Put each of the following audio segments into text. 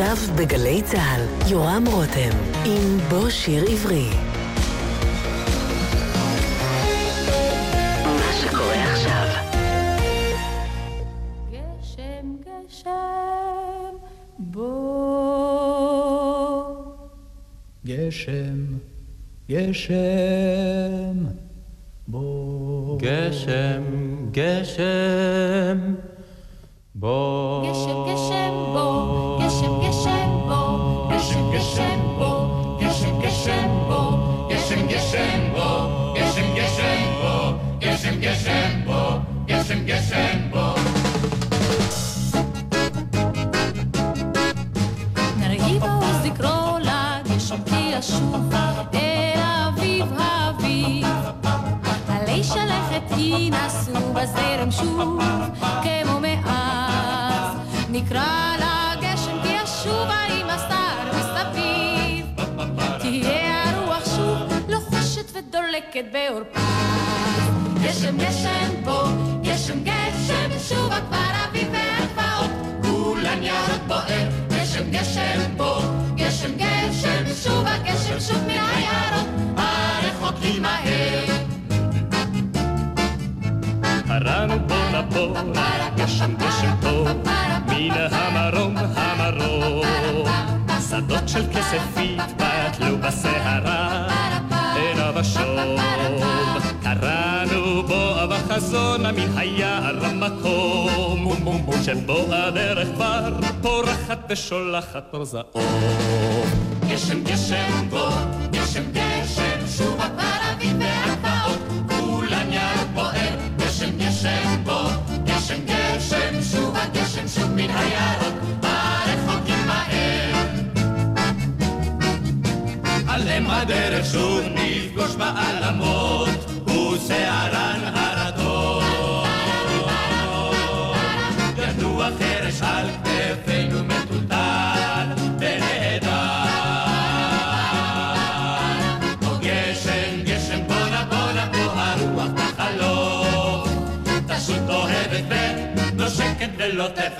עכשיו בגלי צה"ל, יורם רותם, עם בוא שיר עברי. גשם, גשם, בוא. גשם, גשם, בוא. גשם, גשם, ישוב אל אביב האביב. עלי שלכת ינסו בזרם שוב כמו מאז. נקרא לגשם כי ישובה עם הסתר מסביב. תהיה הרוח שוב לוחשת ודולקת בעורפה. גשם גשם בוא, גשם גשם שוב כבר אביב והגבעות. כולן ירוק בוער, גשם גשם בוא, גשם גשם שוב הגשם שוב מן היערות, הרחוקים מהר. בוא נבוא, גשם גשם פה, מן המרום המרום. שדות של כסף התבטלו בסערה, עיניו השום. קראנו בו בחזון מן היער המקום, שבו הדרך כבר פורחת ושולחת אור זעום. גשם גשם בוא, גשם גשם שוב אביב והגבעות, כולן ירוק בוער, גשם גשם בוא, גשם גשם שוב הגשם שוב מן היערות, הרחוקים מהר. עליהם הדרך שוב נפגוש בעלמות, ושערן הרטון.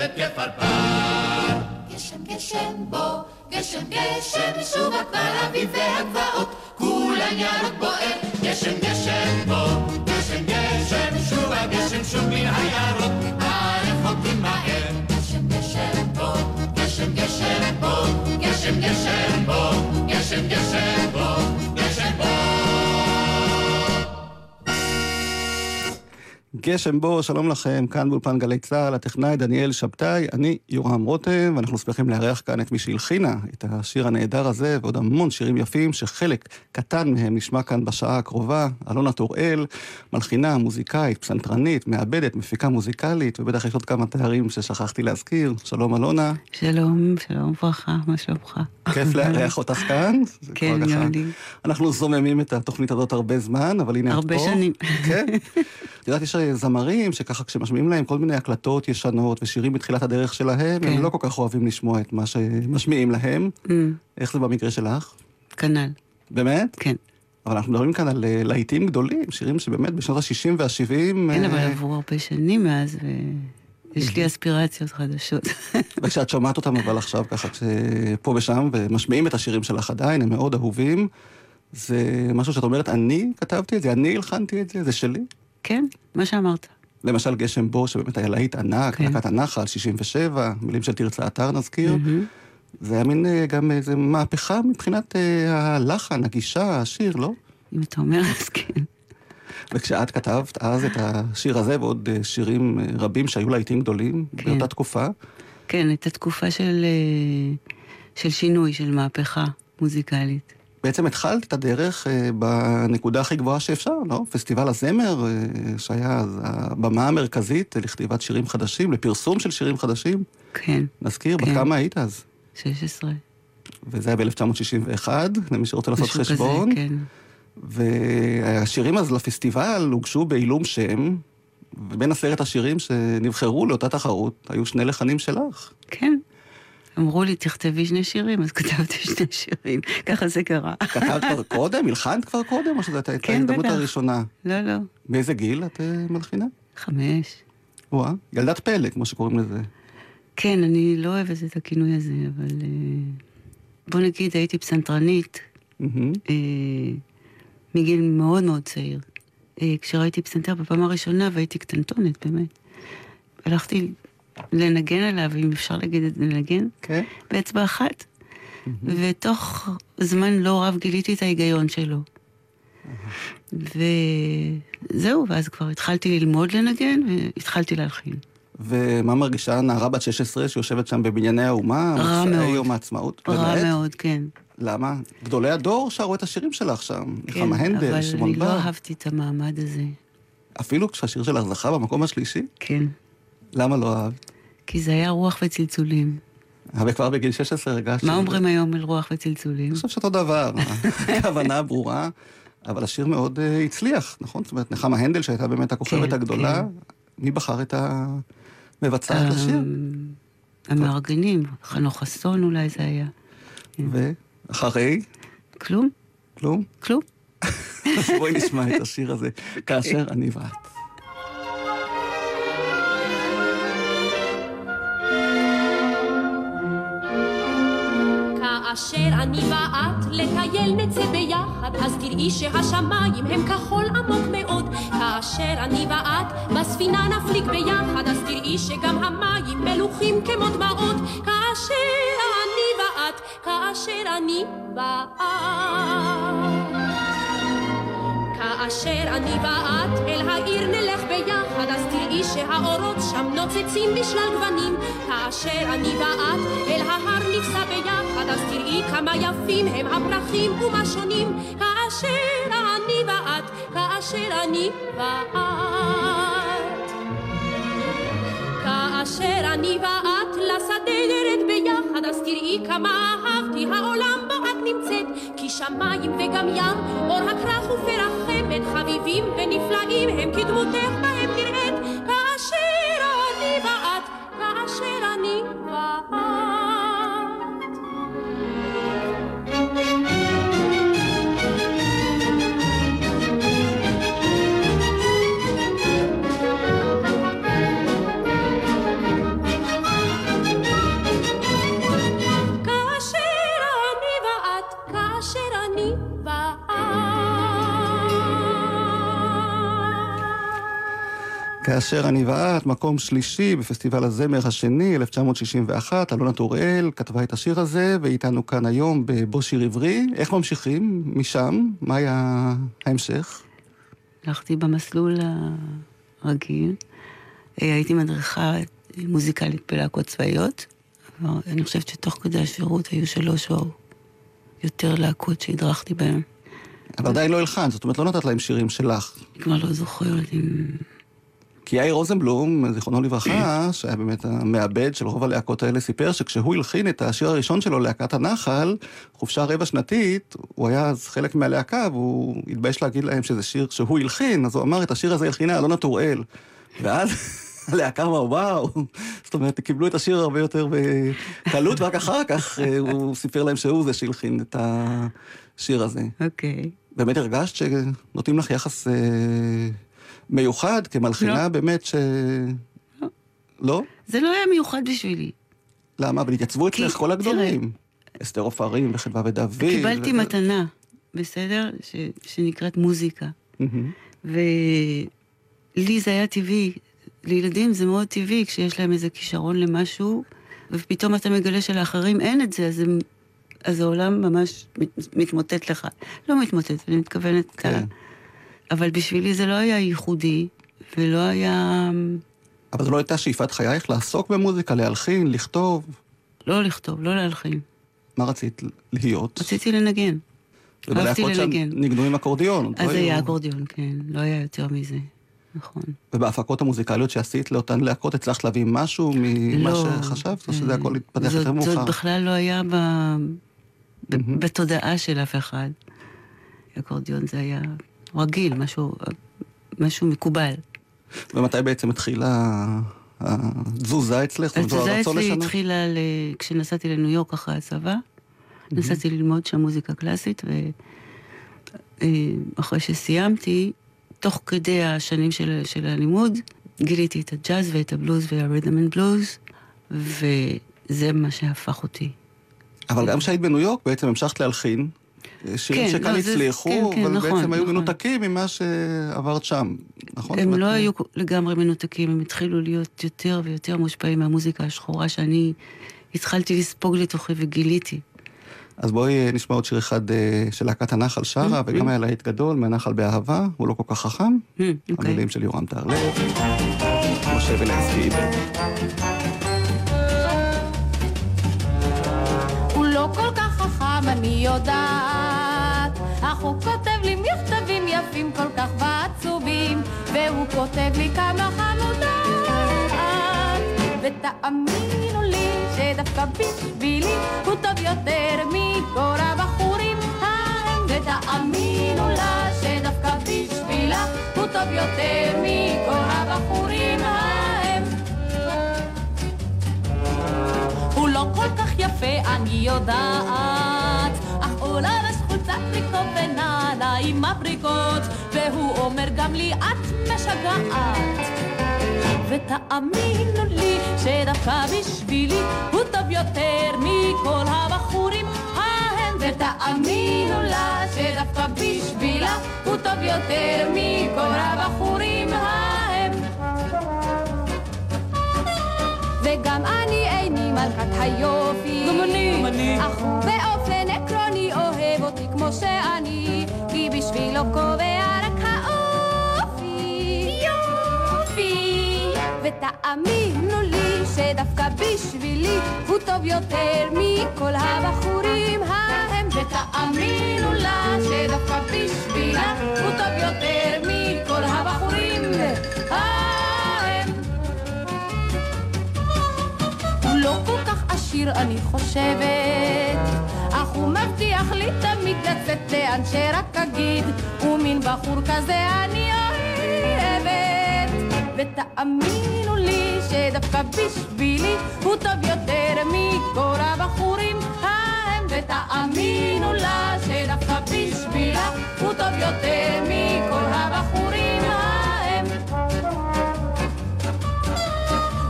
ולוטפת כפרפר. גשם גשם בוא, גשם גשם שוב כבר אביב והגבעות, כולן ירוק בוער, גשם גשם בוא, גשם גשם שוב הגשם שוב מן היערות, הרחוקים מהר. גשם גשם בוא, גשם גשם בוא, גשם גשם בוא, גשם גשם בוא, גשם בו, שלום לכם, כאן באולפן גלי צה"ל, הטכנאי דניאל שבתאי, אני יורם רותם, ואנחנו שמחים לארח כאן את מי שהלחינה את השיר הנהדר הזה, ועוד המון שירים יפים, שחלק קטן מהם נשמע כאן בשעה הקרובה. אלונה טוראל, מלחינה, מוזיקאית, פסנתרנית, מעבדת, מפיקה מוזיקלית, ובטח יש עוד כמה תארים ששכחתי להזכיר. שלום אלונה, שלום, שלום וברכה, מה שלומך? כיף לארח אותך כאן. כן, לי. אנחנו זוממים את התוכנית הזאת הרבה זמן, אבל הנה את פה. הרבה שנים. כן. יודעת, יש זמרים שככה כשמשמיעים להם כל מיני הקלטות ישנות ושירים בתחילת הדרך שלהם, כן. הם לא כל כך אוהבים לשמוע את מה שמשמיעים להם. Mm, איך זה במקרה שלך? כנ"ל, באמת? כן. אבל אנחנו מדברים כאן על אה, להיטים גדולים, שירים שבאמת בשנות ה-60 וה-70... כן, אבל עברו הרבה שנים מאז, ויש לי אספירציות חדשות. וכשאת שומעת אותם אבל עכשיו ככה, פה ושם, ומשמיעים את השירים שלך עדיין, הם מאוד אהובים. זה משהו שאת אומרת, אני כתבתי את זה, אני הלחנתי את זה, זה שלי. כן, מה שאמרת. למשל גשם בו, שבאמת היה להיט ענק, כן. להקת הנחל, 67, מילים של תרצה אתר נזכיר. מהמם. זה היה מין אה, גם איזה מהפכה מבחינת אה, הלחן, הגישה, השיר, לא? אם אתה אומר, אז כן. וכשאת כתבת אז את השיר הזה ועוד אה, שירים רבים שהיו להיטים גדולים כן. באותה תקופה, כן, הייתה תקופה של, של שינוי, של מהפכה מוזיקלית. בעצם התחלת את הדרך אה, בנקודה הכי גבוהה שאפשר, לא? פסטיבל הזמר, אה, שהיה אז הבמה המרכזית לכתיבת שירים חדשים, לפרסום של שירים חדשים. כן, נזכיר, בת כן. כמה היית אז? 16. וזה היה ב-1961, למי שרוצה לעשות משהו כזה, חשבון. כן. והשירים אז לפסטיבל הוגשו בעילום שם, ובין עשרת השירים שנבחרו לאותה תחרות, היו שני לחנים שלך. כן. אמרו לי, תכתבי שני שירים, אז כתבתי שני שירים. ככה זה קרה. כתבת כבר קודם? הלחנת כבר קודם? או שזו הייתה כן, ההזדמנות. הראשונה? לא, לא. באיזה גיל את אה, מלחינה? חמש. וואה, ילדת פלא, כמו שקוראים לזה. כן, אני לא אוהבת את הכינוי הזה, אבל... אה, בוא נגיד, הייתי פסנתרנית. אה, מגיל מאוד מאוד צעיר. כשראיתי פסנתר בפעם הראשונה, והייתי קטנטונת, באמת. הלכתי לנגן עליו, אם אפשר להגיד את זה, לנגן, כן. באצבע אחת. ותוך זמן לא רב גיליתי את ההיגיון שלו. וזהו, ואז כבר התחלתי ללמוד לנגן, והתחלתי להלחין. ומה מרגישה נערה בת 16 שיושבת שם בבנייני האומה? רע מאוד. יום העצמאות? רע באמת? מאוד, כן. למה? גדולי הדור שרו את השירים שלך שם. כן, נחמה הנדל, אבל שמעון אני לא בר. אהבתי את המעמד הזה. אפילו כשהשיר שלך זכה במקום השלישי? כן. למה לא אהבת? כי זה היה רוח וצלצולים. אבל כבר בגיל 16 הרגשת... מה אומרים היום על רוח וצלצולים? אני חושב שאותו דבר, הכוונה ברורה, אבל השיר מאוד אה, הצליח, נכון? זאת אומרת, נחמה הנדל, שהייתה באמת הכוכבת כן, הגדולה, כן. מי בחר את המבצעת לשיר? אמ, המארגנים, חנוך חסון אולי זה היה. ואחרי, כלום? כלום? כלום? בואי נשמע את השיר הזה, כאשר אני ואת. כאשר אני ואת לטייל נצא ביחד, אז תראי שהשמיים הם כחול עמוק מאוד. כאשר אני ואת בספינה נפליג ביחד, אז תראי שגם המים מלוכים כמו דמעות. כאשר אני ואת, כאשר אני ואת. כאשר אני ואת אל העיר נלך ביחד, אז תראי שהאורות שם נוצצים בשלל גוונים. כאשר אני ואת אל ההר נפסע ביחד, אז תראי כמה יפים הם הפרחים ומה שונים. כאשר אני ואת, כאשר אני ואת. כאשר אני ואת לשדה נרד ביחד, אז תראי כמה אהבתי העולם בו את נמצאת. כי שמיים וגם ים, אור הכרך ופרח חמד, חביבים ונפלאים הם כדמותך כאשר אני ואת, מקום שלישי בפסטיבל הזמר השני, 1961, אלונה טוראל כתבה את השיר הזה, ואיתנו כאן היום בבו שיר עברי. איך ממשיכים משם? מה היה ההמשך? הלכתי במסלול הרגיל. אה, הייתי מדריכה מוזיקלית בלהקות צבאיות. אני חושבת שתוך כדי השירות היו שלוש או יותר להקות שהדרכתי בהן. אבל עדיין לא הלחנת, זאת אומרת, לא נתת להם שירים שלך. אני כבר לא זוכרת אם... כי יאיר רוזנבלום, זיכרונו לברכה, שהיה באמת המעבד של רוב הלהקות האלה, סיפר שכשהוא הלחין את השיר הראשון שלו, להקת הנחל, חופשה רבע שנתית, הוא היה אז חלק מהלהקה, והוא התבייש להגיד להם שזה שיר שהוא הלחין, אז הוא אמר, את השיר הזה הלחינה אלונה טוראל. ואז הלהקה אמר, וואו, זאת אומרת, קיבלו את השיר הרבה יותר בקלות, ורק אחר כך אה, הוא סיפר להם שהוא זה שהלחין את השיר הזה. אוקיי. באמת הרגשת שנותנים לך יחס אה, מיוחד כמלחינה לא. באמת ש... לא. לא? זה לא היה מיוחד בשבילי. למה? אבל התייצבו כי- אצלך כל הגדולים. אסתר עופרים וחדווה ודוד. קיבלתי ו- מתנה, בסדר? ש... שנקראת מוזיקה. ולי זה היה טבעי. לילדים זה מאוד טבעי כשיש להם איזה כישרון למשהו, ופתאום אתה מגלה שלאחרים אין את זה, אז, הם, אז העולם ממש מת, מתמוטט לך. לא מתמוטט, אני מתכוונת... כן. אבל בשבילי זה לא היה ייחודי, ולא היה... אבל זו לא הייתה שאיפת חייך לעסוק במוזיקה, להלחין, לכתוב. לא לכתוב, לא להלחין. מה רצית להיות? רציתי לנגן. אהבתי לנגן. ניגנו עם אקורדיון. אז היה אקורדיון, כן, לא היה יותר מזה. נכון. ובהפקות המוזיקליות שעשית לאותן להקות, הצלחת להביא משהו ממה לא, שחשבת, או אה, שזה הכל התפתח יותר מאוחר? זאת בכלל לא היה. ב- בתודעה של אף אחד. אקורדיון זה היה רגיל, משהו, משהו מקובל. ומתי בעצם התחילה התזוזה אצלך? התזוזה אצלי? התחילה ל... כשנסעתי לניו יורק אחרי הצבא. נסעתי ללמוד שם מוזיקה קלאסית, ואחרי שסיימתי, תוך כדי השנים של, של הלימוד, גיליתי את הג'אז ואת הבלוז והרית'ם אנד בלוז, וזה מה שהפך אותי. אבל גם כשהיית בניו יורק בעצם המשכת להלחין. שירים כן, שכאן לא, זה- הצליחו, כן, כן, אבל נכון, בעצם היו נכון. מנותקים ממה שעברת שם, נכון? הם לא היו לגמרי מנותקים, הם התחילו להיות יותר ויותר מושפעים מהמוזיקה השחורה שאני התחלתי לספוג לתוכי וגיליתי. אז בואי נשמע עוד שיר אחד אה, של להקת הנחל שרה, וגם היה להיט גדול, מהנחל באהבה, הוא לא כל כך חכם. Mm, אוקיי. המילים של יורם טהרלב, משה וילנסקי עיבד. הוא לא כל כך חכם, אני יודעת, הוא כותב לי מכתבים יפים כל כך ועצובים, והוא כותב לי כמה חמודות. ותאמינו לי שדווקא בשבילי הוא טוב יותר מכל הבחורים ההם, ותאמינו לה שדווקא בשבילה הוא טוב יותר מכל הבחורים ההם. הוא לא כל כך יפה, אני יודעת, אך לבש חולצת טריקו ונעליים מבריקות, והוא אומר גם לי, את משגעת. ותאמינו לי שדווקא בשבילי הוא טוב יותר מכל הבחורים ההם, ותאמינו לה שדווקא בשבילה הוא טוב יותר מכל הבחורים ההם. וגם אני איני מלכת היופי. גם אני. אך באופן עקרוני כמו שאני, כי בשבילו קובע רק האופי. יופי. ותאמינו לי שדווקא בשבילי הוא טוב יותר מכל הבחורים ההם. ותאמינו לה שדווקא בשבילה הוא טוב יותר מכל הבחורים ההם. הוא לא כל כך עשיר, אני חושבת, אך הוא מבטיח לי תמיד לצאת לאן שרק אגיד, ומין בחור כזה אני אוהבת. ותאמינו לי שדווקא בשבילי הוא טוב יותר מכל הבחורים ההם, ותאמינו לה שדווקא בשבילה הוא טוב יותר מכל הבחורים ההם.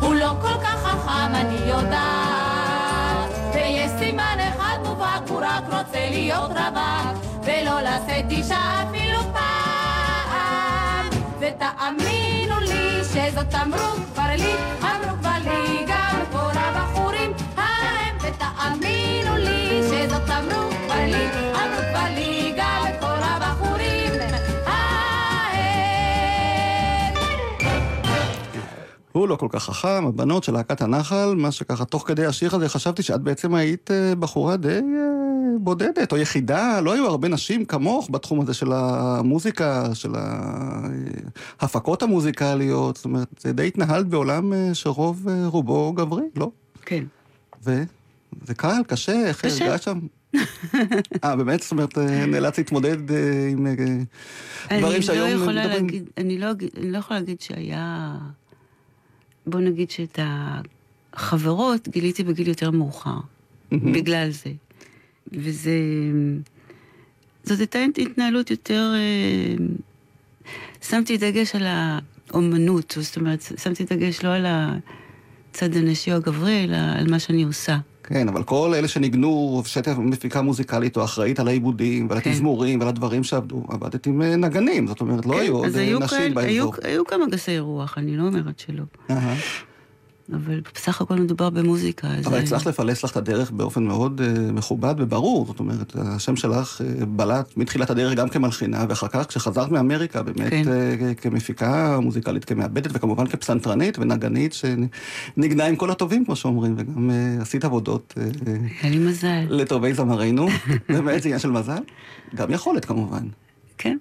הוא לא כל כך חכם, אני יודעת. להיות רווק, ולא לשאת אישה אפילו פעם. ותאמינו לי שזאת אמרו כבר לי, אמרו כבר לי גם כל הבחורים ההם. ותאמינו לי שזאת אמרו כבר לי, אמרו כבר לי גם כל הבחורים. הוא לא כל כך חכם, הבנות של להקת הנחל, מה שככה, תוך כדי השיר הזה חשבתי שאת בעצם היית אה, בחורה די אה, בודדת, או יחידה, לא היו הרבה נשים כמוך בתחום הזה של המוזיקה, של ההפקות המוזיקליות, זאת אומרת, זה די התנהלת בעולם אה, שרוב אה, רובו גברי, לא? כן. וזה קל, קשה, איך. הרגשת שם? אה, באמת? זאת אומרת, אה, נאלץ להתמודד עם דברים שהיום לא יכולה מדברים? להגיד, אני לא, אני לא יכולה להגיד שהיה... בוא נגיד שאת החברות גיליתי בגיל יותר מאוחר, בגלל זה. וזה... זאת הייתה התנהלות יותר... אה, שמתי דגש על האומנות, זאת אומרת, שמתי דגש לא על הצד הנשי או הגברי, אלא על מה שאני עושה. כן, אבל כל אלה שניגנו, שאת מפיקה מוזיקלית או אחראית על העיבודים ועל כן. התזמורים ועל הדברים שעבדו, עבדת עם אה, נגנים, זאת אומרת, לא כן, היו עוד אה, היו נשים כאלה- היו, באזור. היו כמה גסי רוח, אני לא אומרת שלא. אהה. אבל בסך הכל מדובר במוזיקה. אבל אה, הצלחת לפלס לך את הדרך באופן מאוד אה, מכובד וברור, זאת אומרת, השם שלך אה, בלט מתחילת הדרך גם כמלחינה, ואחר כך כשחזרת מאמריקה, באמת כן. אה, כמפיקה מוזיקלית, כמעבדת, וכמובן כפסנתרנית ונגנית, שנגנה עם כל הטובים, כמו שאומרים, וגם אה, עשית עבודות אה, אה, היה לי מזל. לטובי זמרינו, באמת זה עניין של מזל, גם יכולת כמובן. כן,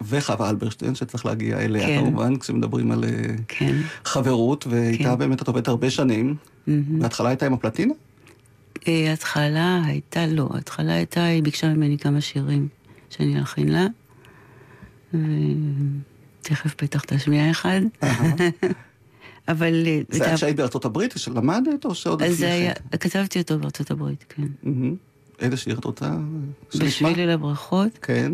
וחווה אלברשטיין, שצריך להגיע אליה כן. כמובן, כשמדברים על אה, כן. חברות, ואיתה כן. באמת את עובדת הרבה שנים. מהמם. בהתחלה הייתה עם הפלטינה? אה, ההתחלה הייתה לא, ההתחלה הייתה, היא ביקשה ממני כמה שירים שאני אלחין לה, ותכף בטח תשמיע אחד. אבל... אה, זה היה כשהיית בארצות הברית, שלמדת, או שעוד אז לפני כן? כתבתי אותו בארצות הברית, כן. איזה שיר את רוצה? בשביל אל הברכות, כן.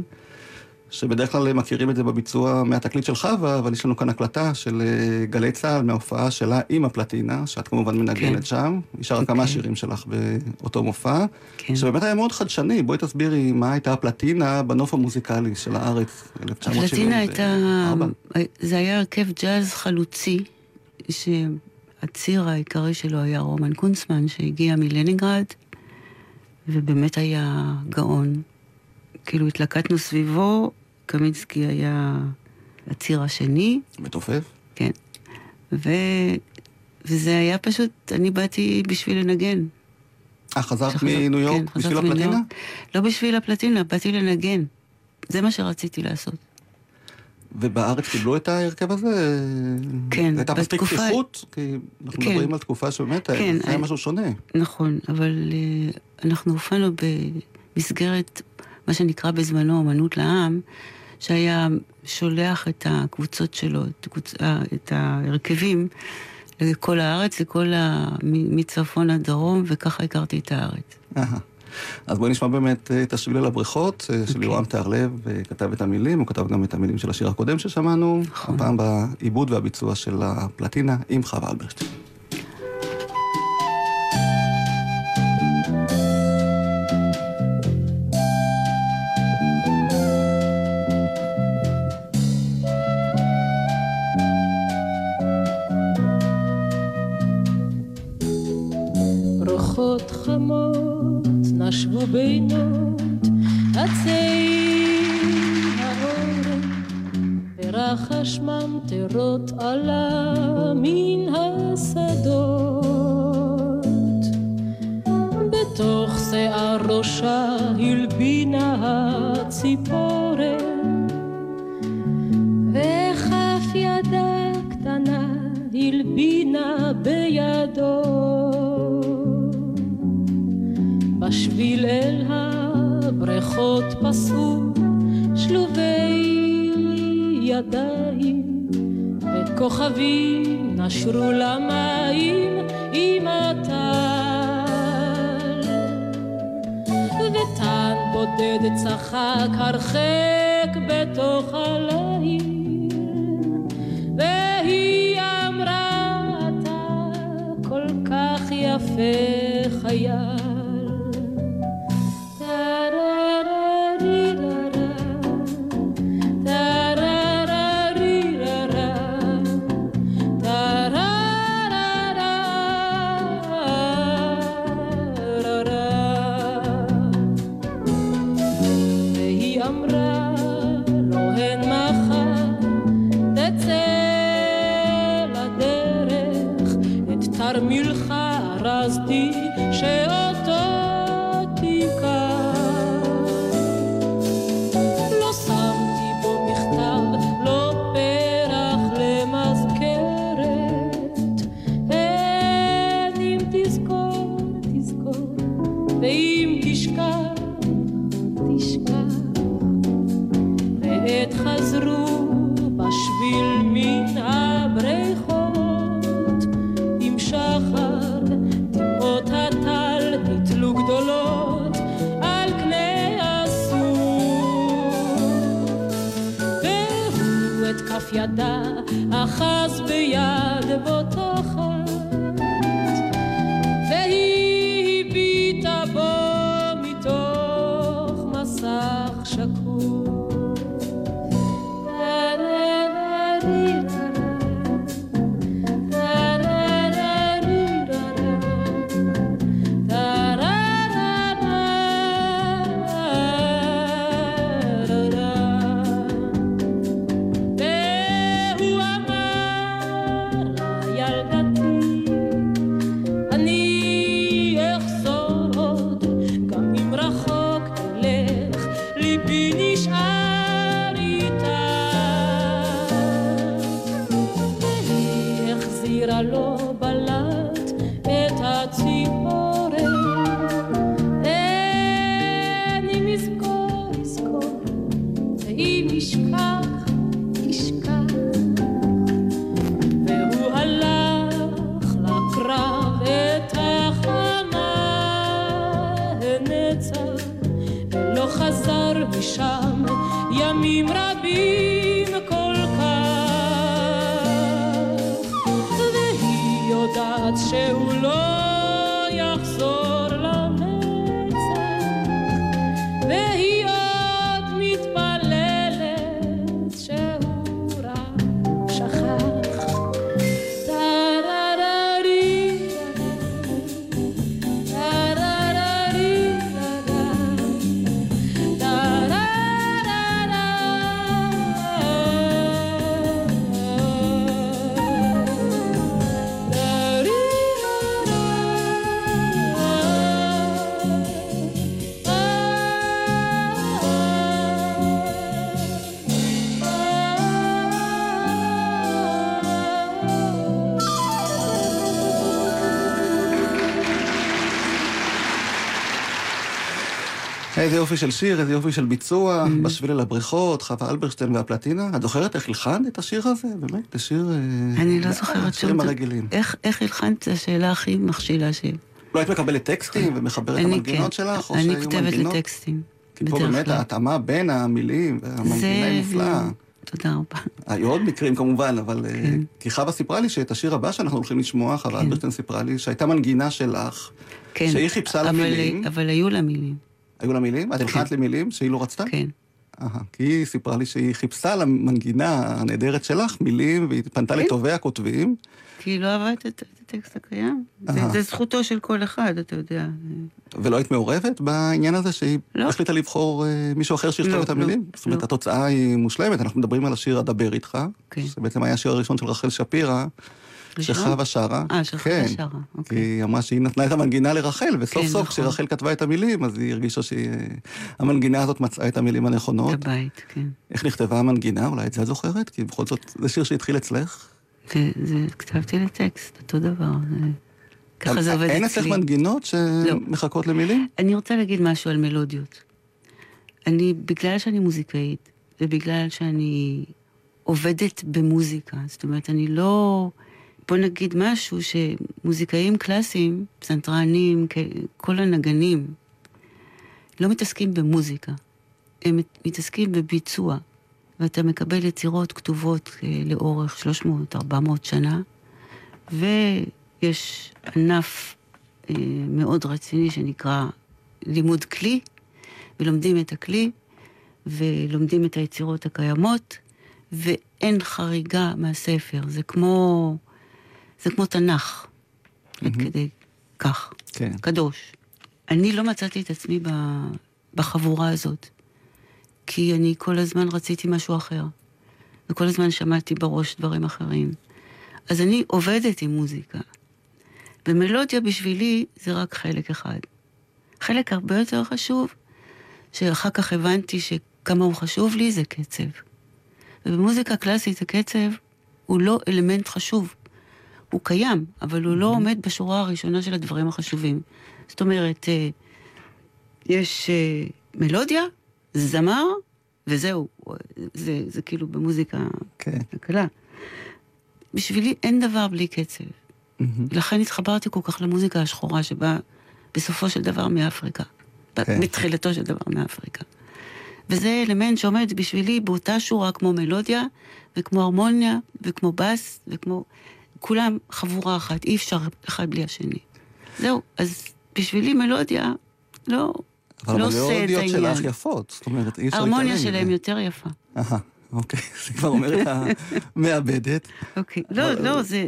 שבדרך כלל מכירים את זה בביצוע מהתקליט של חווה, אבל יש לנו כאן הקלטה של אה, גלי צה"ל מההופעה שלה עם הפלטינה, שאת כמובן מנגנת כן. שם. היא שרה okay. כמה אוקיי. שירים שלך באותו מופע, כן. שבאמת היה מאוד חדשני. בואי תסבירי מה הייתה הפלטינה בנוף המוזיקלי של הארץ, 1970. הפלטינה הייתה... זה היה הרכב ג'אז חלוצי, שהציר העיקרי שלו היה רומן קונצמן, שהגיע מלנינגרד, ובאמת היה גאון. כאילו התלקטנו סביבו, קמינסקי היה הציר השני. מתופף? כן. ו... וזה היה פשוט, אני באתי בשביל לנגן. אה, חזרת מניו יורק כן, בשביל הפלטינה? מניו... לא בשביל הפלטינה, באתי לנגן. זה מה שרציתי לעשות. ובארץ קיבלו את ההרכב הזה? כן, הייתה מספיק פתיחות? כי אנחנו כן, מדברים על תקופה שבאמת כן, היה היה משהו שונה. נכון, אבל uh, אנחנו הופענו במסגרת מה שנקרא בזמנו אמנות לעם, שהיה שולח את הקבוצות שלו, את, הקבוצ... אה, את ההרכבים, לכל הארץ, לכל ה... מצפון עד דרום, וככה הכרתי את הארץ. אז בואי נשמע באמת אה, את השביל אל הבריכות אה, של okay. אוקיי. יורם תיארלב, כתב את המילים, הוא כתב גם את המילים של השיר הקודם ששמענו, נכון. הפעם בעיבוד והביצוע של הפלטינה עם חווה אלברט. ורחש ממטרות עלה מן השדות. בתוך שיער ראשה הלבינה הציפורן, וכף ידה קטנה הלבינה בידו. בשביל אל הבריכות פסעו שלובי ידיים, וכוכבים נשרו למים עם הטל. וטן בודד צחק הרחק בתוך הליל, nombre. איזה יופי של שיר, איזה יופי של ביצוע. בשביל אל הבריכות, חווה אלברשטיין והפלטינה. את זוכרת איך הלחנת את השיר הזה? באמת, זה שיר... אה, אני לא אה, זוכרת שום. הרגילים. איך איך הלחנת? זו השאלה הכי מכשילה שלי. לא היית מקבלת טקסטים ומחברת את אני המנגינות כן. שלך? או אני כותבת? לטקסטים. כי פה באמת. ההתאמה בין המילים והמנגינה היא מופלאה. תודה רבה. היו עוד מקרים כמובן, אבל... אה, כן. כי חווה סיפרה לי שאת השיר הבא שאנחנו הולכים לשמוע, חווה אלברשטיין סיפרה לי שהייתה מנגינה שלך, כן. שהיא חיפשה לה מילים. אבל היו לה מילים. היו לה מילים? את הלחנת למילים שהיא לא רצתה? כן. אהה, כי היא סיפרה לי שהיא חיפשה למנגינה הנהדרת שלך מילים, והיא פנתה כן. לטובי הכותבים. כי היא לא אהבה את הטקסט הקיים. זה- זכותו של כל אחד, אתה יודע. ולא היית מעורבת בעניין הזה שהיא לא. החליטה לבחור אה, מישהו אחר שיכתוב לא, את המילים? לא, זאת אומרת, לא. התוצאה היא מושלמת, אנחנו מדברים על השיר "אדבר איתך", כן. שבעצם היה השיר הראשון של רחל שפירא? שחווה שרה. אה, של כן. שרה, כי אוקיי. היא אמרה שהיא נתנה את המנגינה לרחל, וסוף כן, סוף נכון. כשרחל כתבה את המילים, אז היא הרגישה שהמנגינה הזאת מצאה את המילים הנכונות. את הבית, כן. איך נכתבה המנגינה? אולי את זה את זוכרת? כי בכל זאת, זה שיר שהתחיל אצלך. זה- זה- כתבתי לטקסט, אותו דבר. זה- ככה זה עובד אין אצלך אצלי. מנגינות שמחכות למילים? אני רוצה להגיד משהו על מלודיות. אני, בגלל שאני מוזיקאית, ובגלל שאני עובדת במוזיקה, זאת אומרת, אני לא... בוא נגיד משהו שמוזיקאים קלאסיים, פסנתרנים, כל הנגנים, לא מתעסקים במוזיקה. הם מת- מתעסקים בביצוע. ואתה מקבל יצירות כתובות אה, לאורך 300-400 שנה, ויש ענף אה, מאוד רציני שנקרא לימוד כלי, ולומדים את הכלי, ולומדים את היצירות הקיימות, ואין חריגה מהספר. זה כמו, זה כמו תנ"ך, עד כדי כך. כן. קדוש. אני לא מצאתי את עצמי בחבורה הזאת, כי אני כל הזמן רציתי משהו אחר, וכל הזמן שמעתי בראש דברים אחרים. אז אני עובדת עם מוזיקה, ומלודיה בשבילי זה רק חלק אחד. חלק הרבה יותר חשוב, שאחר כך הבנתי שכמה הוא חשוב לי, זה קצב. ובמוזיקה קלאסית הקצב הוא לא אלמנט חשוב. הוא קיים, אבל הוא לא עומד בשורה הראשונה של הדברים החשובים. זאת אומרת, אה, יש אה, מלודיה, זמר, וזהו. זה, זה כאילו במוזיקה כן. הקלה. בשבילי אין דבר בלי קצב. לכן התחברתי כל כך למוזיקה השחורה שבאה בסופו של דבר מאפריקה. כן. בתחילתו של דבר מאפריקה. וזה אלמנט שעומד בשבילי באותה שורה כמו מלודיה, וכמו הרמוניה, וכמו בס, וכמו... כולם חבורה אחת, אי אפשר אחד בלי השני. זהו, אז בשבילי מלודיה לא, אבל לא עושה את המלודיות העניין. שלך יפות, זאת אומרת, אי אפשר ההרמוניה להתעלם שלהם מזה. יותר יפה. אהה, אוקיי, זה כבר אומר את המעבדת. אוקיי. לא, לא, זה,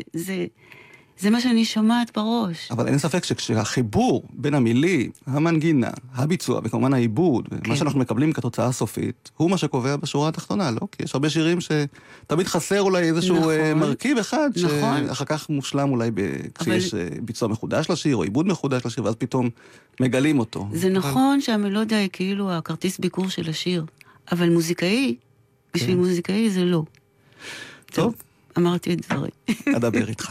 זה, מה שאני שומעת בראש. אבל אין ספק שכשהחיבור בין המילים, המנגינה, הביצוע וכמובן העיבוד, ומה כן. שאנחנו מקבלים כתוצאה הסופית, הוא מה שקובע בשורה התחתונה, לא? כי יש הרבה שירים שתמיד חסר אולי איזשהו נכון. אה, מרכיב אחד, נכון. שאחר כך מושלם אולי ב... כשיש אה, ביצוע מחודש לשיר, או עיבוד מחודש לשיר, ואז פתאום מגלים אותו. זה אבל- נכון שהמלודיה היא כאילו הכרטיס ביקור של השיר, אבל מוזיקאי, בשביל כן. מוזיקאי זה לא. טוב, אמרתי את דברי. אדבר איתך.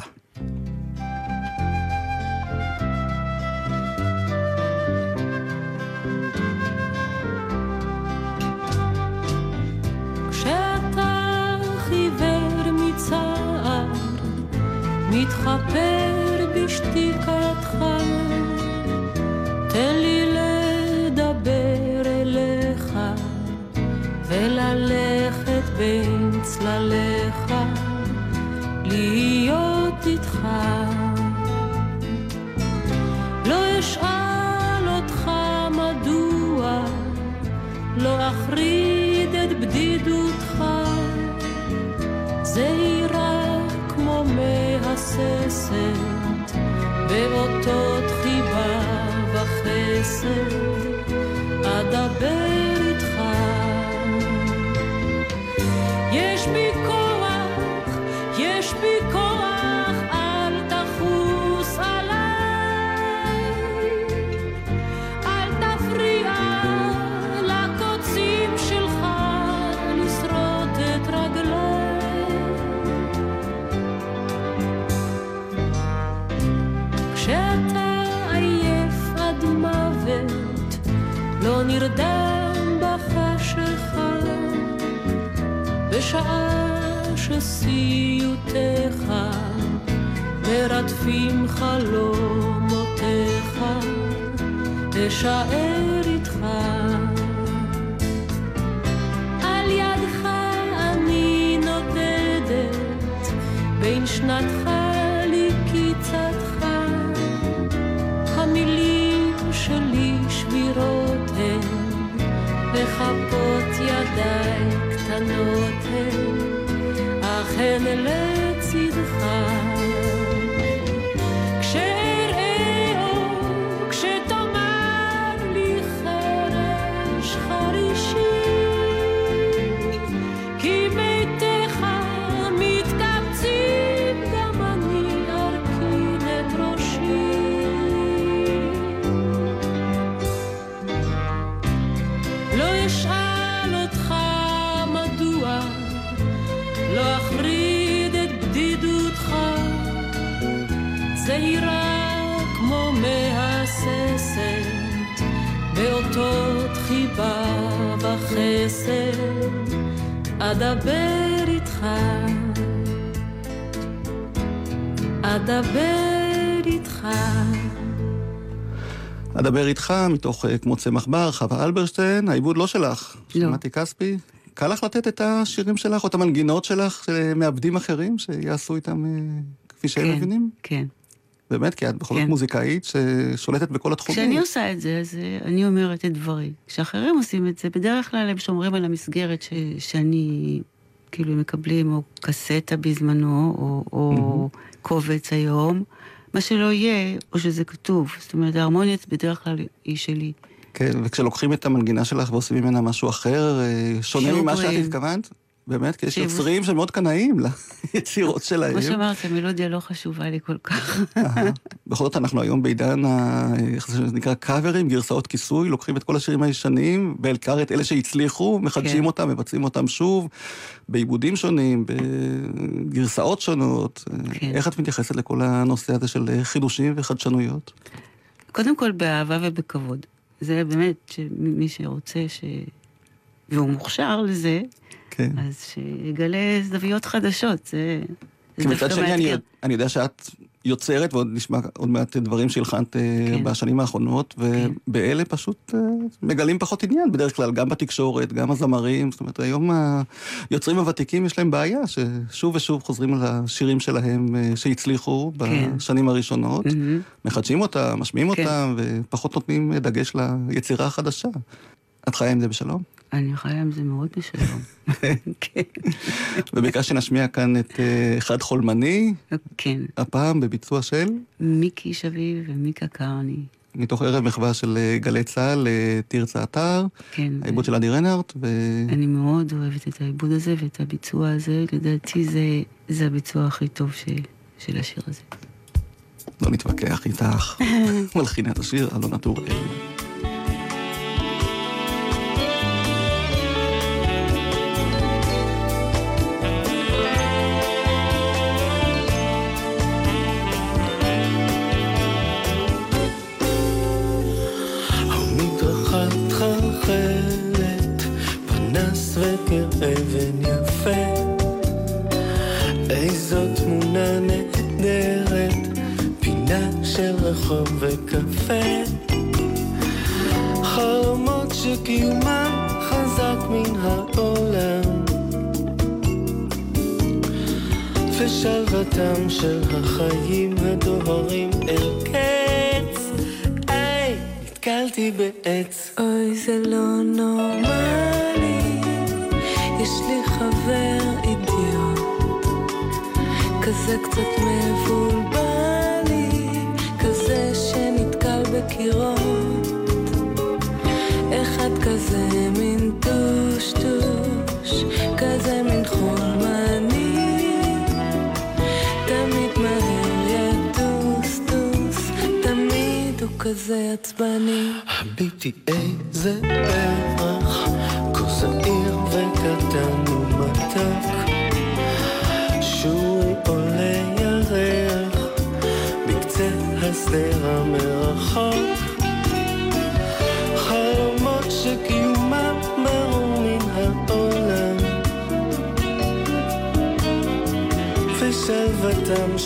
מתחפר בשתיקתך, תן לי לדבר אליך, וללכת בין צלליך, להיות איתך. לא אשאל אותך מדוע, לא אחריד את בדידותך. זהירה כמו מהססת, באותות חיבה וחסד, בשעה שסיוטיך מרדפים חלומותיך, אשאר איתך. על ידך אני נודדת, בין שנתך לקיצתך. המילים שלי שבירות הן, וכפות ידיי קטנות אדבר איתך מתוך אה, כמו צמח בר, חווה אלברשטיין, העיבוד לא שלך. לא. מתי כספי. קל לך לתת את השירים שלך או את המנגינות שלך שמעבדים אחרים, שיעשו איתם אה, כפי שהם כן, מבינים? כן. באמת, כי את בכל זאת כן. מוזיקאית ששולטת בכל התחומים. כשאני עושה את זה, אז אה, אני אומרת את דברי. כשאחרים עושים את זה, בדרך כלל הם שומרים על המסגרת ש, שאני, כאילו, מקבלים, או קסטה בזמנו, או, או קובץ היום, מה שלא יהיה, או שזה כתוב. זאת אומרת, ההרמוניה בדרך כלל היא שלי. כן, וכשלוקחים את המנגינה שלך ועושים ממנה משהו אחר, אה, שונה ממה שאת. התכוונת? באמת? כי יש יוצרים שמאוד קנאים ליצירות שלהם. כמו שאמרת, המלודיה לא חשובה לי כל כך. בכל זאת, אנחנו היום בעידן, איך זה נקרא קאברים, גרסאות כיסוי, לוקחים את כל השירים הישנים, בעיקר את אלה שהצליחו, מחדשים כן. אותם, מבצעים אותם שוב, בעיבודים שונים, בגרסאות שונות. כן. איך את מתייחסת לכל הנושא הזה של חידושים וחדשנויות? קודם כל באהבה ובכבוד. זה באמת, שמי שרוצה ש... והוא מוכשר לזה, כן. אז שיגלה זוויות חדשות. זה, זה כי מצד שני, אני. אני יודע שאת יוצרת, ועוד נשמע עוד מעט דברים שהלחנת אה, כן. בשנים האחרונות, ובאלה פשוט אה, מגלים פחות עניין בדרך כלל, גם בתקשורת, גם הזמרים, זאת אומרת, היום היוצרים הוותיקים יש להם בעיה, ששוב ושוב חוזרים על השירים שלהם אה, שהצליחו כן. בשנים הראשונות, מהמם. מחדשים אותם, משמיעים כן. אותם, ופחות נותנים דגש ליצירה החדשה. את חיה עם זה בשלום? אני חיה עם זה מאוד בשלום. כן. וביקשתי שנשמיע כאן את אה, אחד חולמני, כן. הפעם בביצוע של... מיקי שביב ומיקה קרני. מתוך ערב מחווה של אה, גלי צה"ל, אה, תרצה אתר, כן. העיבוד של עדי רנרט, ו... אני מאוד אוהבת את העיבוד הזה ואת הביצוע הזה. לדעתי זה, זה הביצוע הכי טוב ש, של השיר הזה. לא נתווכח איתך. מלחינת השיר, אלונה טוראל. של רחוב וקפה. חלומות שקיומם חזק מן העולם. ושלוותם של החיים הדוהרים אל קץ. היי, נתקלתי בעץ. אוי זה לא נורמלי. יש לי חבר אידיוט. כזה קצת מבולבל בקירות אחד כזה מין טושטוש כזה מין חולמני. תמיד מהר יטוס טוס תמיד הוא כזה עצבני. הביטי איזה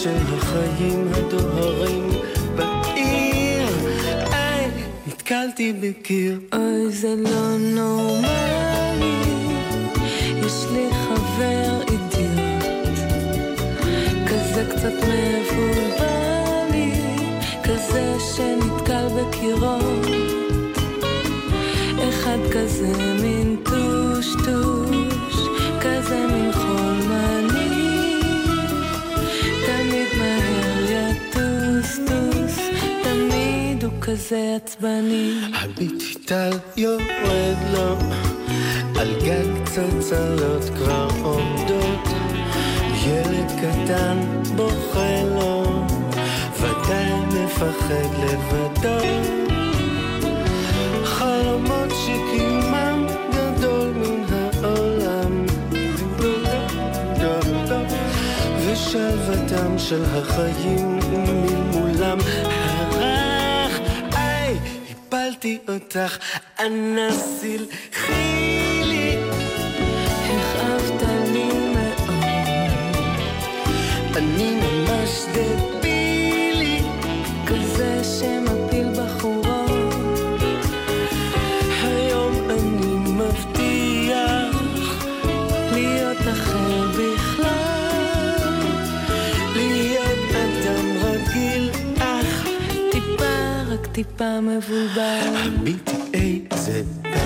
של החיים הדוהרים בעיר, איי, נתקלתי בקיר. אוי זה לא נורמלי. יש לי חבר אידיוט. כזה קצת מבולבל לי כזה שנתקל בקירות. אחד כזה מין טושטוש. כזה מין כזה עצבני. הביטי טל יורד לו, על גג צלצלות כבר עומדות, ילד קטן בוכה לו, ודאי מפחד לבדו. חלומות שקיומם גדול מן העולם, ושלוותם של החיים היי, הפלתי אותך, אנא סלחי לי, הכאבת לי מאוד. אני ממש דבילי, כזה שמפיל בחורות טיפה, מבולבל. הביטי איזה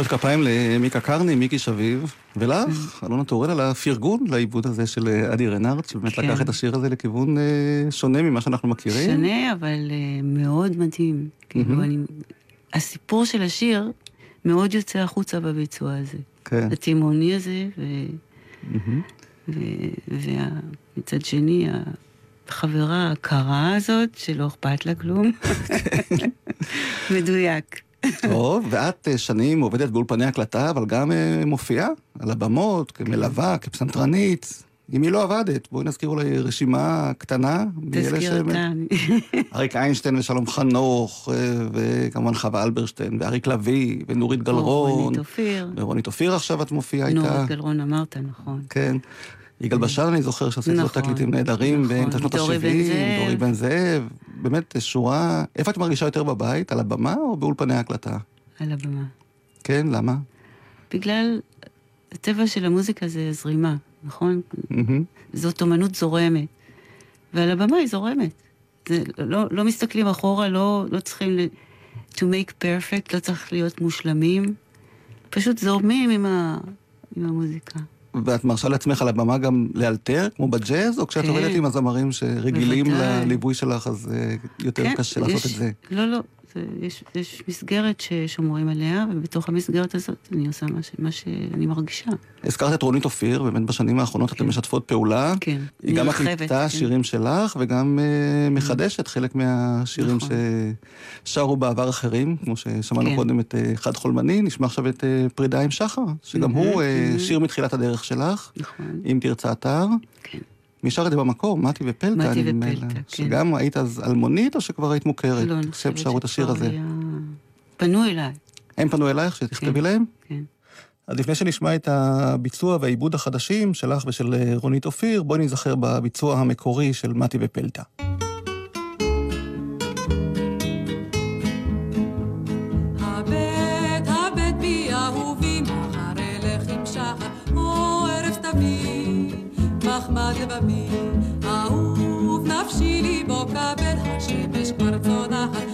מחיאות כפיים למיקה קרני, מיקי שביב, ולך, אלונה טורל, על הפרגון לעיבוד הזה של אה, אדי רנארט, שבאמת כן. לקח את השיר הזה לכיוון אה, שונה ממה שאנחנו מכירים. שונה, אבל uh, מאוד מדהים. כאילו, אני... הסיפור של השיר מאוד יוצא החוצה בביצוע הזה. כן. התימהוני הזה, ו... ו... ומצד שני, החברה הקרה הזאת, שלא אכפת לה כלום. מדויק. טוב, ואת אה, שנים עובדת באולפני הקלטה, אבל גם אה, מופיעה על הבמות, כמלווה, כפסנתרנית. עם מי לא עבדת? בואי נזכיר אולי רשימה קטנה. תזכיר אתה. אריק איינשטיין ושלום חנוך, אה, וכמובן חווה אלברשטיין, ואריק לביא, ונורית גלרון. רונית אופיר. ורונית אופיר עכשיו את מופיעה איתה. נורית גלרון אמרת, נכון. כן. יגאל בשן, אני זוכר שעשית לו נכון, תקליטים נהדרים נכון, באמצע שנות דורי בן ה-70, זאב. דורי בן זאב. באמת, שורה... איפה את מרגישה יותר בבית? על הבמה או באולפני ההקלטה? על הבמה. כן, למה? בגלל הטבע של המוזיקה זה זרימה, נכון? מהמם. זאת אומנות זורמת. ועל הבמה היא זורמת. זה, לא, לא מסתכלים אחורה, לא, לא צריכים ל... to make perfect, לא צריך להיות מושלמים. פשוט זורמים עם, ה, עם המוזיקה. ואת מרשה לעצמך על הבמה גם לאלתר, כמו בג'אז, או כשאת כן. עובדת עם הזמרים שרגילים בוודאי. לליווי שלך, אז אה, יותר כן, קשה לעשות יש- את זה? לא, לא. זה, יש, יש מסגרת ששומרים עליה, ובתוך המסגרת הזאת אני עושה מה, ש, מה שאני מרגישה. הזכרת את רונית אופיר, באמת בשנים האחרונות אתן משתפות פעולה. כן, היא גם מקליטה כן. שירים שלך, וגם אה, מחדשת חלק מהשירים נכון. ששרו בעבר אחרים, כמו ששמענו כן. קודם את אה, חד חולמני, נשמע עכשיו את אה, פרידה עם שחר, שגם הוא מהמם. שיר מתחילת הדרך שלך, נכון. אם תרצה אתר. כן. מי שר את זה במקור? מתי ופלטה, מתי נדמה ופלטה, לה. כן. שגם היית אז אלמונית, או שכבר היית מוכרת? לא, אני חושבת את השיר שכבר הזה. היה פנו אליי. הם פנו אלייך שתכתבי להם? כן. אז לפני שנשמע את הביצוע והעיבוד החדשים שלך ושל אה, רונית אופיר, בואי נזכר בביצוע המקורי של מתי ופלטה. לבבי, אהוב נפשי ליבו כבד, השמש כבר צונחת,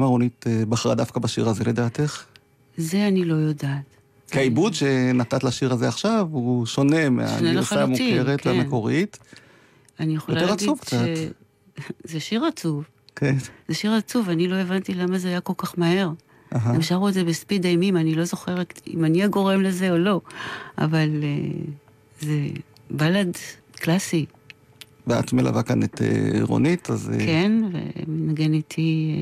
למה רונית אה, בחרה דווקא בשיר הזה לדעתך? זה אני לא יודעת. כי העיבוד שנתת לשיר הזה עכשיו הוא שונה מהגרסה המוכרת כן. והמקורית. אני יכולה להגיד עצוב קצת. זה שיר עצוב. כן. זה שיר עצוב, אני לא הבנתי למה זה היה כל כך מהר. אהה. הם שרו את זה בספיד אימים, אני לא זוכרת אם אני הגורם לזה או לא, אבל אה, זה בלד קלאסי, ואת מלווה כאן את אה, רונית, אז... אה, כן, ומנגן איתי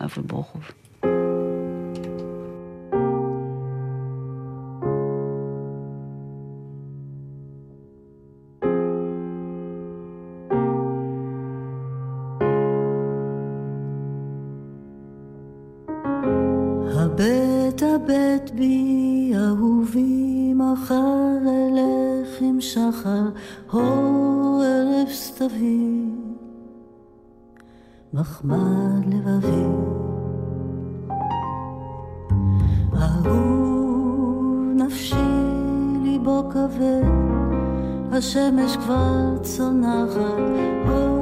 אה, אבי ברוכוב. הבט הבט בי אהובי מחר אלך עם שחר אור ערב סתווי מחמד לבבי אהוב נפשי ליבו כבד השמש כבר צונחת. אור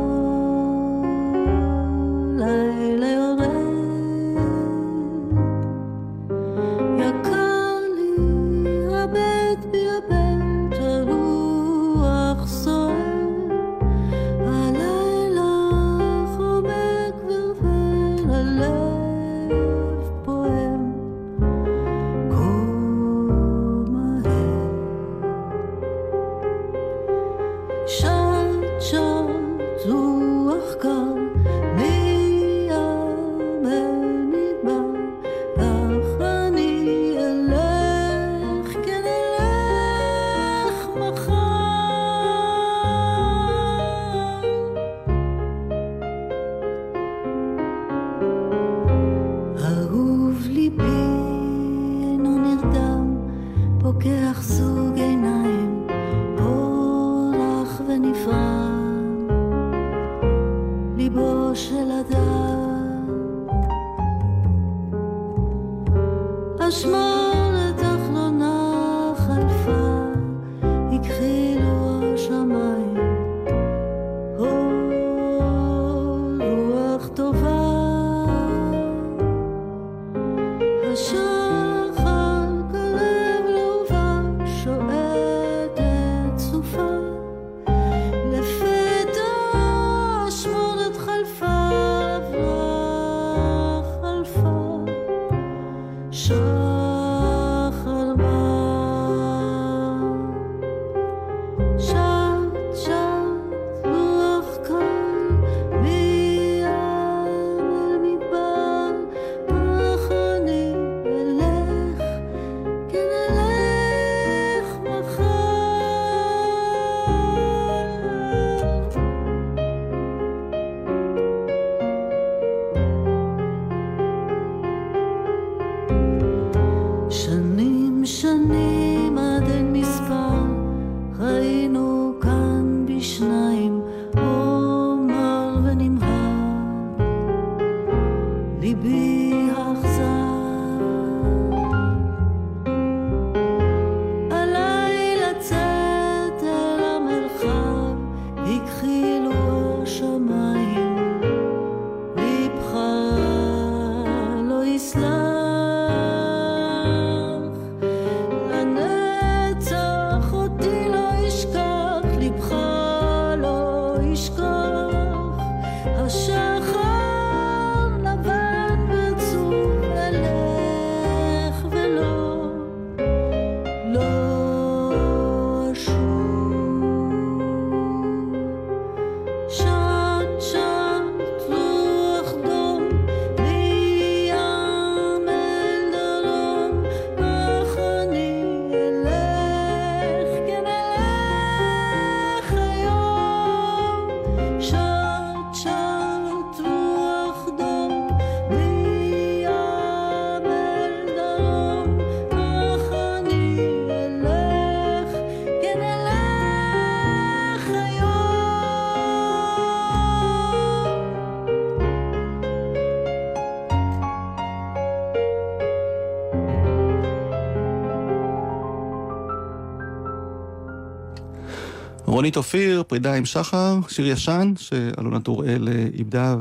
רונית אופיר, פרידה עם שחר, שיר ישן שאלונה טוראל אה, איבדה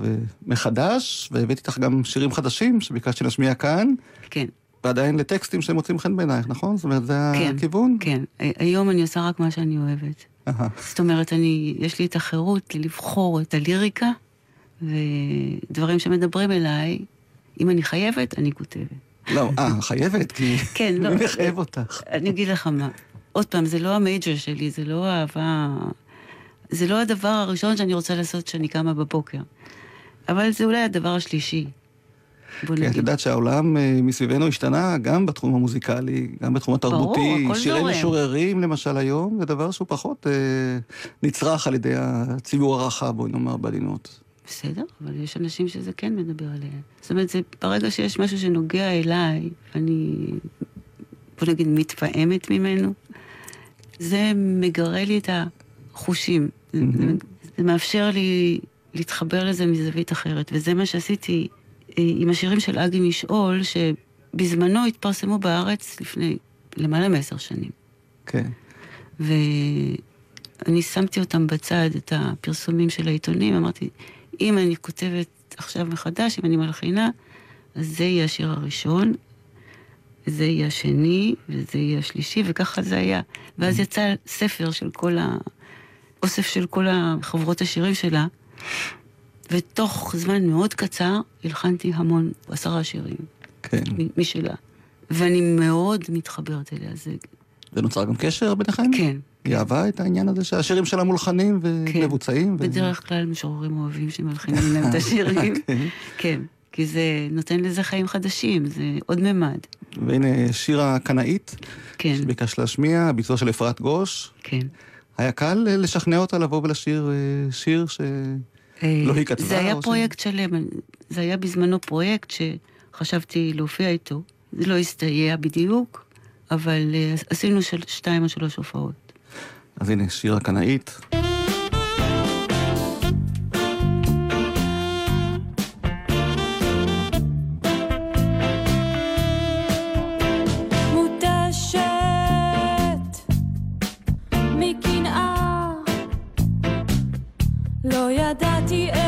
מחדש, והבאתי איתך גם שירים חדשים שביקשתי להשמיע כאן. כן. ועדיין לטקסטים שמוצאים חן בעינייך, נכון? זאת אומרת, זה כן, הכיוון? כן. ה- היום אני עושה רק מה שאני אוהבת. אהה. זאת אומרת, אני, יש לי את החירות לבחור את הליריקה, ודברים שמדברים אליי, אם אני חייבת, אני כותבת. לא, אה, חייבת, כי כן, לא. מי מחייב אותך? אני אגיד לך מה. עוד פעם, זה לא המייג'ר שלי, זה לא אהבה... זה לא הדבר הראשון שאני רוצה לעשות כשאני קמה בבוקר. אבל זה אולי הדבר השלישי. בוא כי את נגיד. יודעת שהעולם אה, מסביבנו השתנה גם בתחום המוזיקלי, גם בתחום התרבותי. הכל שירי. משוררים, למשל, היום, זה דבר שהוא פחות אה, נצרך על ידי הציבור הרחב, בואי נאמר בעדינות. בסדר, אבל יש אנשים שזה כן מדבר עליהם. זאת אומרת, זה ברגע שיש משהו שנוגע אליי, אני, בוא נגיד, מתפעמת ממנו, זה מגרה לי את החושים. זה, זה, זה מאפשר לי להתחבר לזה מזווית אחרת, וזה מה שעשיתי אה, עם השירים של אגי משעול, שבזמנו התפרסמו בארץ לפני למעלה מעשר שנים. כן. ואני שמתי אותם בצד, את הפרסומים של העיתונים, אמרתי, אם אני כותבת עכשיו מחדש, אם אני מלחינה, אז זה יהיה השיר הראשון, זה יהיה השני, וזה יהיה השלישי, וככה זה היה. ואז יצא ספר של כל ה... אוסף של כל חברות השירים שלה, ותוך זמן מאוד קצר הלחנתי המון, עשרה שירים. כן. משלה. ואני מאוד מתחברת אליה. זה... ונוצר גם קשר ביניכם? כן. היא אהבה את העניין הזה שהשירים שלה מולחנים ומבוצעים? ו- בדרך כלל משוררים אוהבים שמלחינים להם את השירים. כן. כן, כי זה נותן לזה חיים חדשים, זה עוד ממד. והנה שיר הקנאית, כן. שביקשת להשמיע, ביצוע של אפרת גוש. כן. היה קל אה, לשכנע אותה לבוא ולשיר אה, שיר שלא היא כתבה? זה היה או ש- פרויקט שלם, זה היה בזמנו פרויקט שחשבתי להופיע איתו. זה לא הסתייע בדיוק, אבל אה, עשינו של שתיים או שלוש הופעות. אז הנה, שיר הקנאית. לא ידעתי איך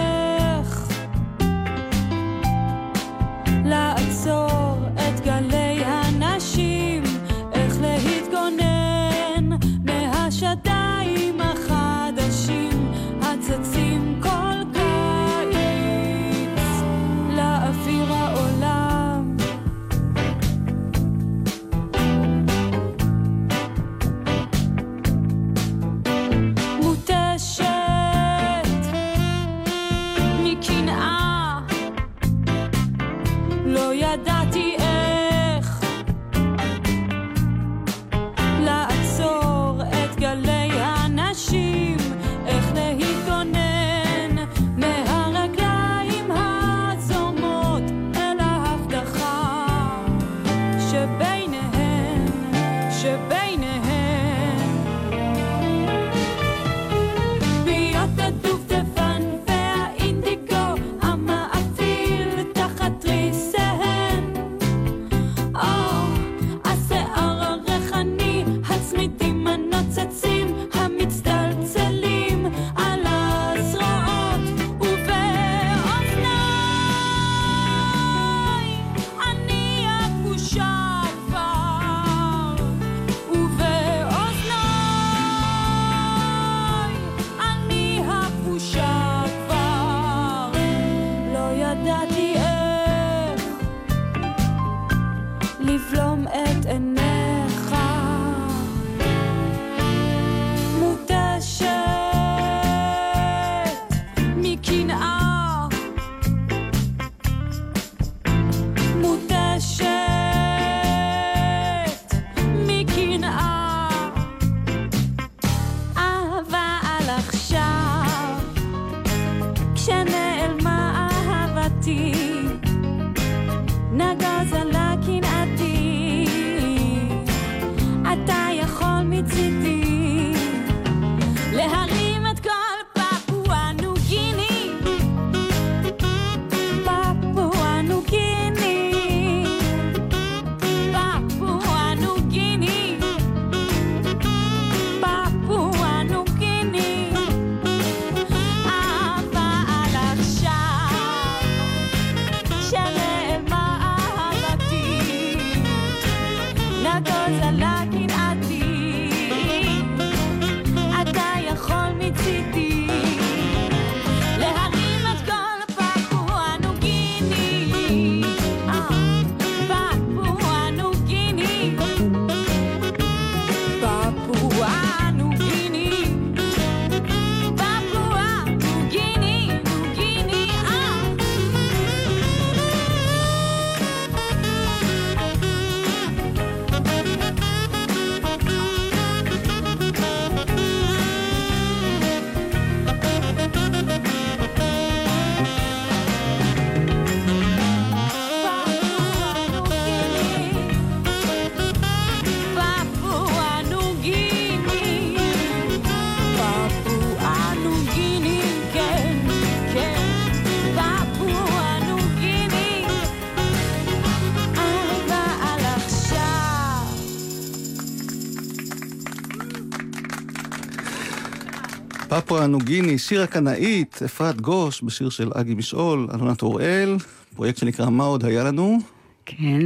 ניו גיני, שיר הקנאית, אפרת גוש, בשיר של אגי משעול, אלונת אוראל, פרויקט שנקרא מה עוד היה לנו? כן,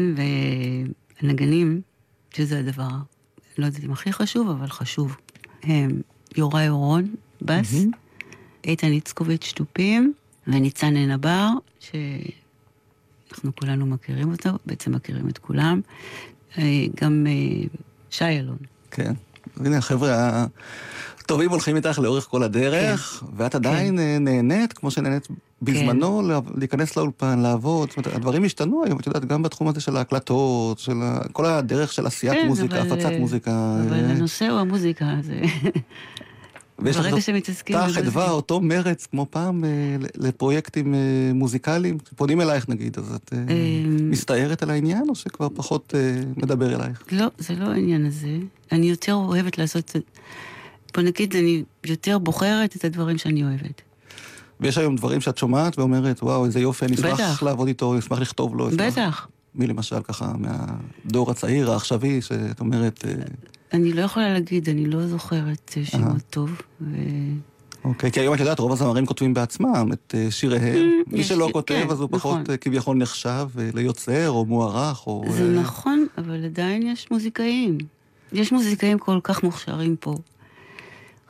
והנגנים, שזה הדבר, לא יודעת אם הכי חשוב, אבל חשוב, הם יוראי אורון, בס, איתן איצקוביץ' תופים, וניצן עין הבר, שאנחנו כולנו מכירים אותו, בעצם מכירים את כולם, אה, גם אה, שי אלון. כן. הנה, החבר'ה הטובים הולכים איתך לאורך כל הדרך, ואת עדיין אה, נהנית, כמו שנהנית בזמנו, לה- להיכנס לאולפן, לעבוד. זאת אומרת, הדברים השתנו היום, את יודעת, גם בתחום הזה של ההקלטות, של כל הדרך של עשיית כן, מוזיקה, אבל, הפצת אה, מוזיקה. אבל אה, הנושא הוא המוזיקה, זה... ויש לך אותה. חדווה, אותו מרץ, כמו פעם, אה, לפרויקטים אה, מוזיקליים. פונים אלייך נגיד, אז את אה, אמ, מסתערת על העניין, או שכבר פחות מדבר אלייך? לא, זה לא העניין הזה. אני יותר אוהבת לעשות... בוא נגיד, אני יותר בוחרת את הדברים שאני אוהבת. ויש היום דברים שאת שומעת ואומרת, וואו, איזה יופי, אני אשמח. לעבוד איתו, אני אשמח לכתוב לו. אשמח." בטח. מי למשל ככה מהדור הצעיר, העכשווי, שאת אומרת, אני לא יכולה להגיד, אני לא זוכרת אה, שמות טוב. ו... אוקיי, כי היום את יודעת, רוב הזמרים כותבים בעצמם את אה, שיריהם. מי Mm, יש שלא כותב, כן, אז הוא נכון. פחות אה, כביכול נחשב ליוצר או מוערך, או... זה נכון, אבל עדיין יש מוזיקאים. יש מוזיקאים כל כך מוכשרים פה.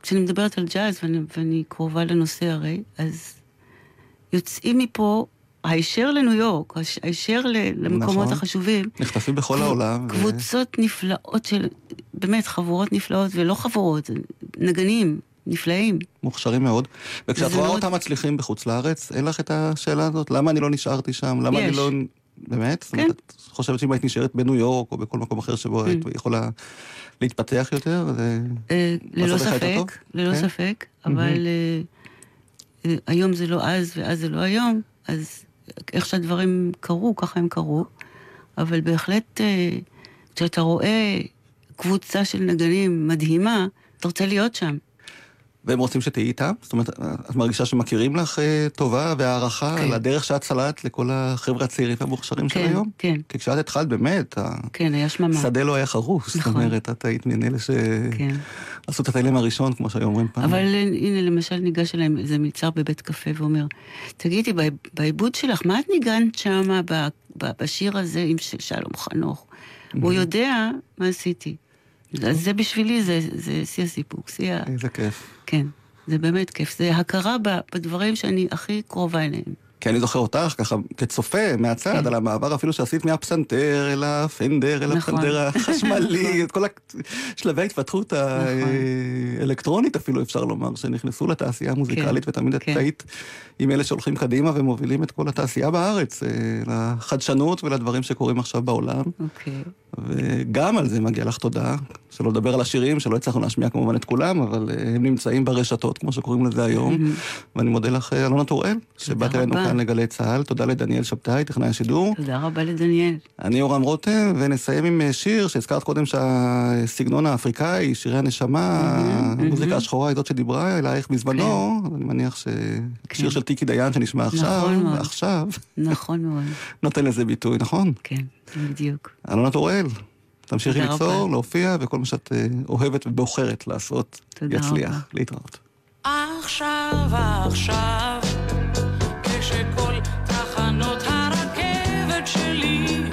כשאני מדברת על ג'אז, ואני, ואני קרובה לנושא הרי, אז יוצאים מפה הישר לניו יורק, הישר ל- למקומות נכון. החשובים. נחטפים בכל העולם. ו- קבוצות נפלאות של, באמת, חבורות נפלאות, ולא חבורות, נגנים נפלאים. מוכשרים מאוד. וכשאת רואה מאוד- אותם מצליחים בחוץ לארץ, אין לך את השאלה הזאת? למה אני לא נשארתי שם? למה אני יש. לא... באמת? זאת כן. אומרת, את חושבת שאם היית נשארת בניו יורק, או בכל מקום אחר שבו היית Mm. יכולה להתפתח יותר? זה... אה, ללא יותר טוב? ספק, ללא כן? ספק, אבל אה, אה, היום זה לא אז ואז זה לא היום, אז איך שהדברים קרו, ככה הם קרו, אבל בהחלט אה, כשאתה רואה קבוצה של נגנים מדהימה, אתה רוצה להיות שם. והם רוצים שתהיי איתם? זאת אומרת, את מרגישה שמכירים לך אה, טובה והערכה כן. על הדרך שאת סלעת לכל החבר'ה הצעירים והמוכשרים של כן, היום? כן. כי כשאת התחלת באמת, כן, היה שממה. השדה לא היה. זאת נכון. אומרת, את היית מאלה כן. שעשו את התלם הראשון, כמו שהיו אומרים פעם. אבל אה, הנה, למשל ניגש אליהם איזה מלצר בבית קפה ואומר, תגידי, בעי- בעיבוד שלך, מה את ניגנת שמה בשיר הזה עם שלום חנוך? הוא יודע מה עשיתי. אז זה בשבילי, זה זה שיא הסיפוק, שיא ה... איזה כיף. כן, זה באמת כיף. זה הכרה בדברים שאני הכי קרובה אליהם. כי אני זוכר אותך ככה כצופה מהצד, על המעבר אפילו שעשית מהפסנתר אל הפנדר, אל נכון. הפנדר החשמלי, את כל שלבי ההתפתחות האלקטרונית אפילו אפשר לומר, שנכנסו לתעשייה המוזיקלית, ותמיד את היית עם אלה שהולכים קדימה ומובילים את כל התעשייה בארץ, אה, לחדשנות ולדברים שקורים עכשיו בעולם. אוקיי. וגם על זה מגיע לך תודה, שלא לדבר על השירים, שלא הצלחנו להשמיע כמובן את כולם, אבל אה, הם נמצאים ברשתות, כמו שקוראים לזה היום. ואני מודה לך, אה, אלונה טוראל, שבאת אלינו. כאן לגלי צה"ל. תודה לדניאל שבתאי, טכנאי השידור. תודה רבה לדניאל. אני יורם רותם, ונסיים עם אה, שיר שהזכרת קודם שהסגנון האפריקאי, שירי הנשמה, המוזיקה השחורה היא זאת שדיברה אלייך בזמנו, אז אני מניח ששיר של טיקי דיין שנשמע עכשיו, נכון מאוד. ועכשיו, נכון מאוד. נותן לזה ביטוי, נכון? כן, בדיוק. אלונה טוראל, תמשיכי ליצור, רבה. להופיע, וכל מה שאת אה, אוהבת ובוחרת לעשות תודה יצליח. רבה. להתראות. עכשיו, עכשיו, כשכל תחנות הרכבת שלי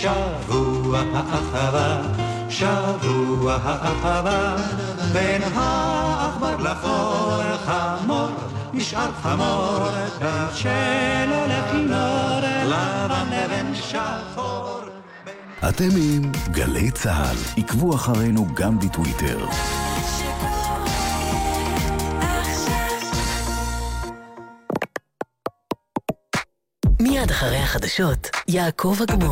שבוע האחווה, שבוע האחווה, בין העכבר לחור חמור, נשאר חמור, כך שלא לכינור, לבן לבן שחור. אתם עם גלי צה"ל. עקבו אחרינו גם בטוויטר. מיד אחרי החדשות, יעקב אגמון.